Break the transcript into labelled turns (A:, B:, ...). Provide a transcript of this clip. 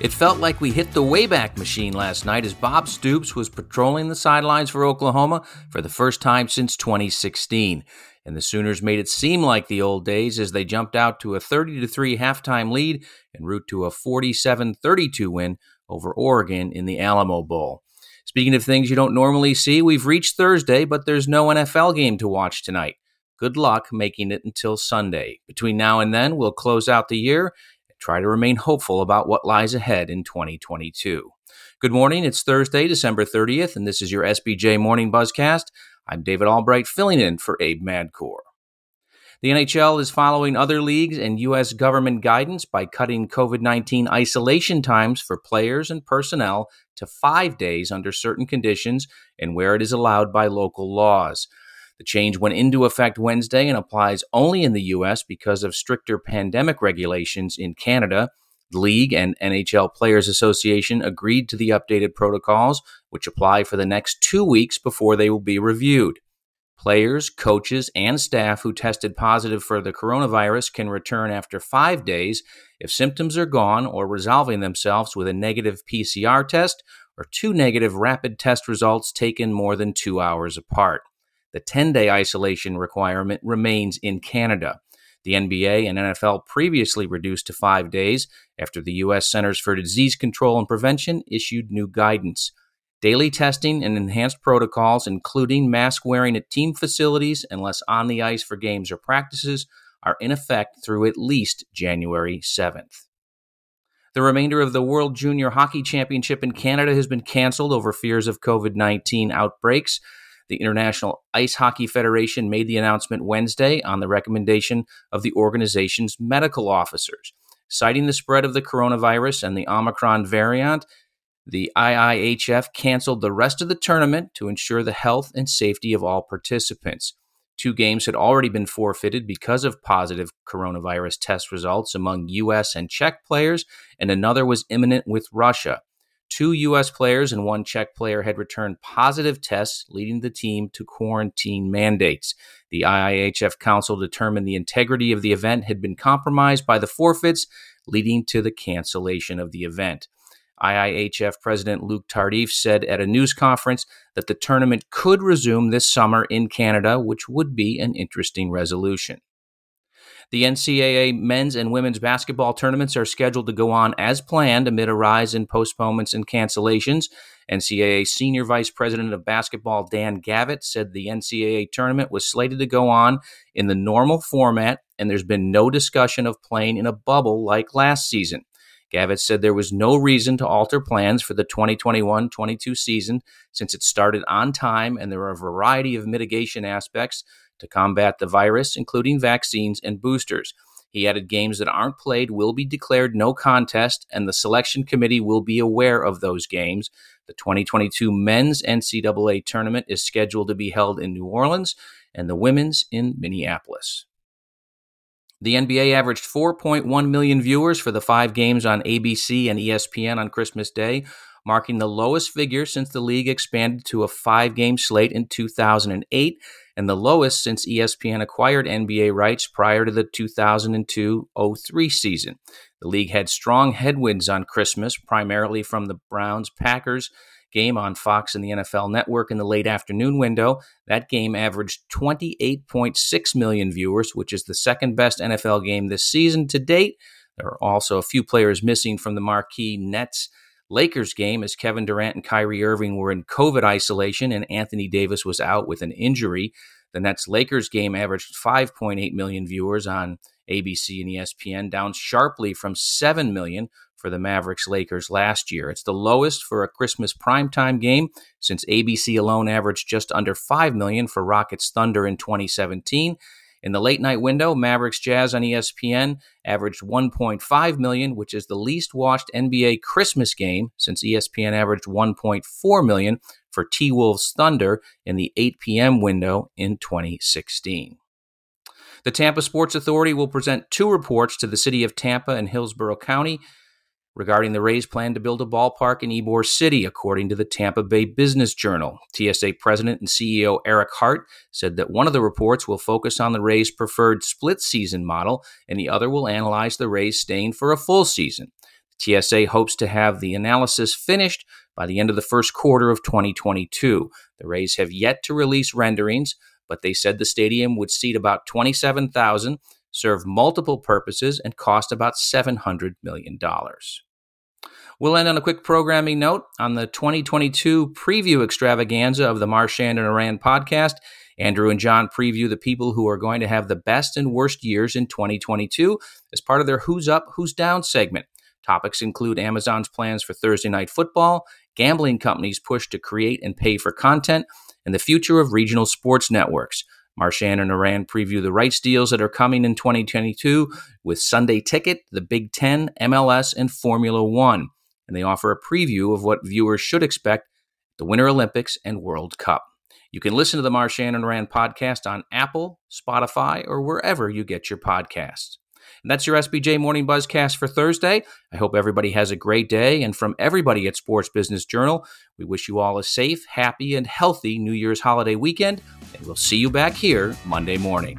A: It felt like we hit the Wayback Machine last night as Bob Stoops was patrolling the sidelines for Oklahoma for the first time since 2016. And the Sooners made it seem like the old days as they jumped out to a 30 3 halftime lead en route to a 47 32 win over Oregon in the Alamo Bowl. Speaking of things you don't normally see, we've reached Thursday, but there's no NFL game to watch tonight. Good luck making it until Sunday. Between now and then, we'll close out the year try to remain hopeful about what lies ahead in 2022. Good morning. It's Thursday, December 30th, and this is your SBJ Morning Buzzcast. I'm David Albright, filling in for Abe Madkour. The NHL is following other leagues and U.S. government guidance by cutting COVID 19 isolation times for players and personnel to five days under certain conditions and where it is allowed by local laws. The change went into effect Wednesday and applies only in the U.S. because of stricter pandemic regulations in Canada. The league and NHL Players Association agreed to the updated protocols, which apply for the next two weeks before they will be reviewed. Players, coaches, and staff who tested positive for the coronavirus can return after five days if symptoms are gone or resolving themselves with a negative PCR test or two negative rapid test results taken more than two hours apart. The 10 day isolation requirement remains in Canada. The NBA and NFL previously reduced to five days after the U.S. Centers for Disease Control and Prevention issued new guidance. Daily testing and enhanced protocols, including mask wearing at team facilities unless on the ice for games or practices, are in effect through at least January 7th. The remainder of the World Junior Hockey Championship in Canada has been canceled over fears of COVID 19 outbreaks. The International Ice Hockey Federation made the announcement Wednesday on the recommendation of the organization's medical officers. Citing the spread of the coronavirus and the Omicron variant, the IIHF canceled the rest of the tournament to ensure the health and safety of all participants. Two games had already been forfeited because of positive coronavirus test results among U.S. and Czech players, and another was imminent with Russia. Two U.S. players and one Czech player had returned positive tests, leading the team to quarantine mandates. The IIHF Council determined the integrity of the event had been compromised by the forfeits, leading to the cancellation of the event. IIHF President Luc Tardif said at a news conference that the tournament could resume this summer in Canada, which would be an interesting resolution. The NCAA men's and women's basketball tournaments are scheduled to go on as planned amid a rise in postponements and cancellations. NCAA Senior Vice President of Basketball Dan Gavitt said the NCAA tournament was slated to go on in the normal format, and there's been no discussion of playing in a bubble like last season. Gavitt said there was no reason to alter plans for the 2021 22 season since it started on time and there are a variety of mitigation aspects to combat the virus, including vaccines and boosters. He added games that aren't played will be declared no contest, and the selection committee will be aware of those games. The 2022 men's NCAA tournament is scheduled to be held in New Orleans and the women's in Minneapolis. The NBA averaged 4.1 million viewers for the five games on ABC and ESPN on Christmas Day, marking the lowest figure since the league expanded to a five game slate in 2008 and the lowest since ESPN acquired NBA rights prior to the 2002 03 season. The league had strong headwinds on Christmas, primarily from the Browns Packers game on Fox and the NFL network in the late afternoon window. That game averaged 28.6 million viewers, which is the second best NFL game this season to date. There are also a few players missing from the marquee Nets Lakers game as Kevin Durant and Kyrie Irving were in COVID isolation and Anthony Davis was out with an injury. The Nets Lakers game averaged 5.8 million viewers on ABC and ESPN, down sharply from 7 million for the Mavericks Lakers last year. It's the lowest for a Christmas primetime game since ABC alone averaged just under 5 million for Rockets Thunder in 2017. In the late night window, Mavericks Jazz on ESPN averaged 1.5 million, which is the least watched NBA Christmas game since ESPN averaged 1.4 million for T Wolves Thunder in the 8 p.m. window in 2016. The Tampa Sports Authority will present two reports to the city of Tampa and Hillsborough County regarding the Rays' plan to build a ballpark in Ybor City, according to the Tampa Bay Business Journal. TSA President and CEO Eric Hart said that one of the reports will focus on the Rays' preferred split season model, and the other will analyze the Rays staying for a full season. TSA hopes to have the analysis finished by the end of the first quarter of 2022. The Rays have yet to release renderings, but they said the stadium would seat about 27,000, serve multiple purposes, and cost about $700 million. We'll end on a quick programming note on the 2022 preview extravaganza of the Marchand and Ourand podcast. Andrew and John preview the people who are going to have the best and worst years in 2022 as part of their Who's Up, Who's Down segment. Topics include Amazon's plans for Thursday night football, gambling companies' push to create and pay for content, and the future of regional sports networks. Marchand and Ourand preview the rights deals that are coming in 2022 with Sunday Ticket, the Big Ten, MLS, and Formula One. And they offer a preview of what viewers should expect the Winter Olympics and World Cup. You can listen to the Marchand and Ourand podcast on Apple, Spotify, or wherever you get your podcasts. And that's your SBJ Morning Buzzcast for Thursday. I hope everybody has a great day. And from everybody at Sports Business Journal, we wish you all a safe, happy, and healthy New Year's holiday weekend. And we'll see you back here Monday morning.